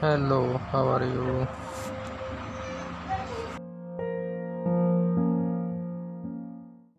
hello how are you?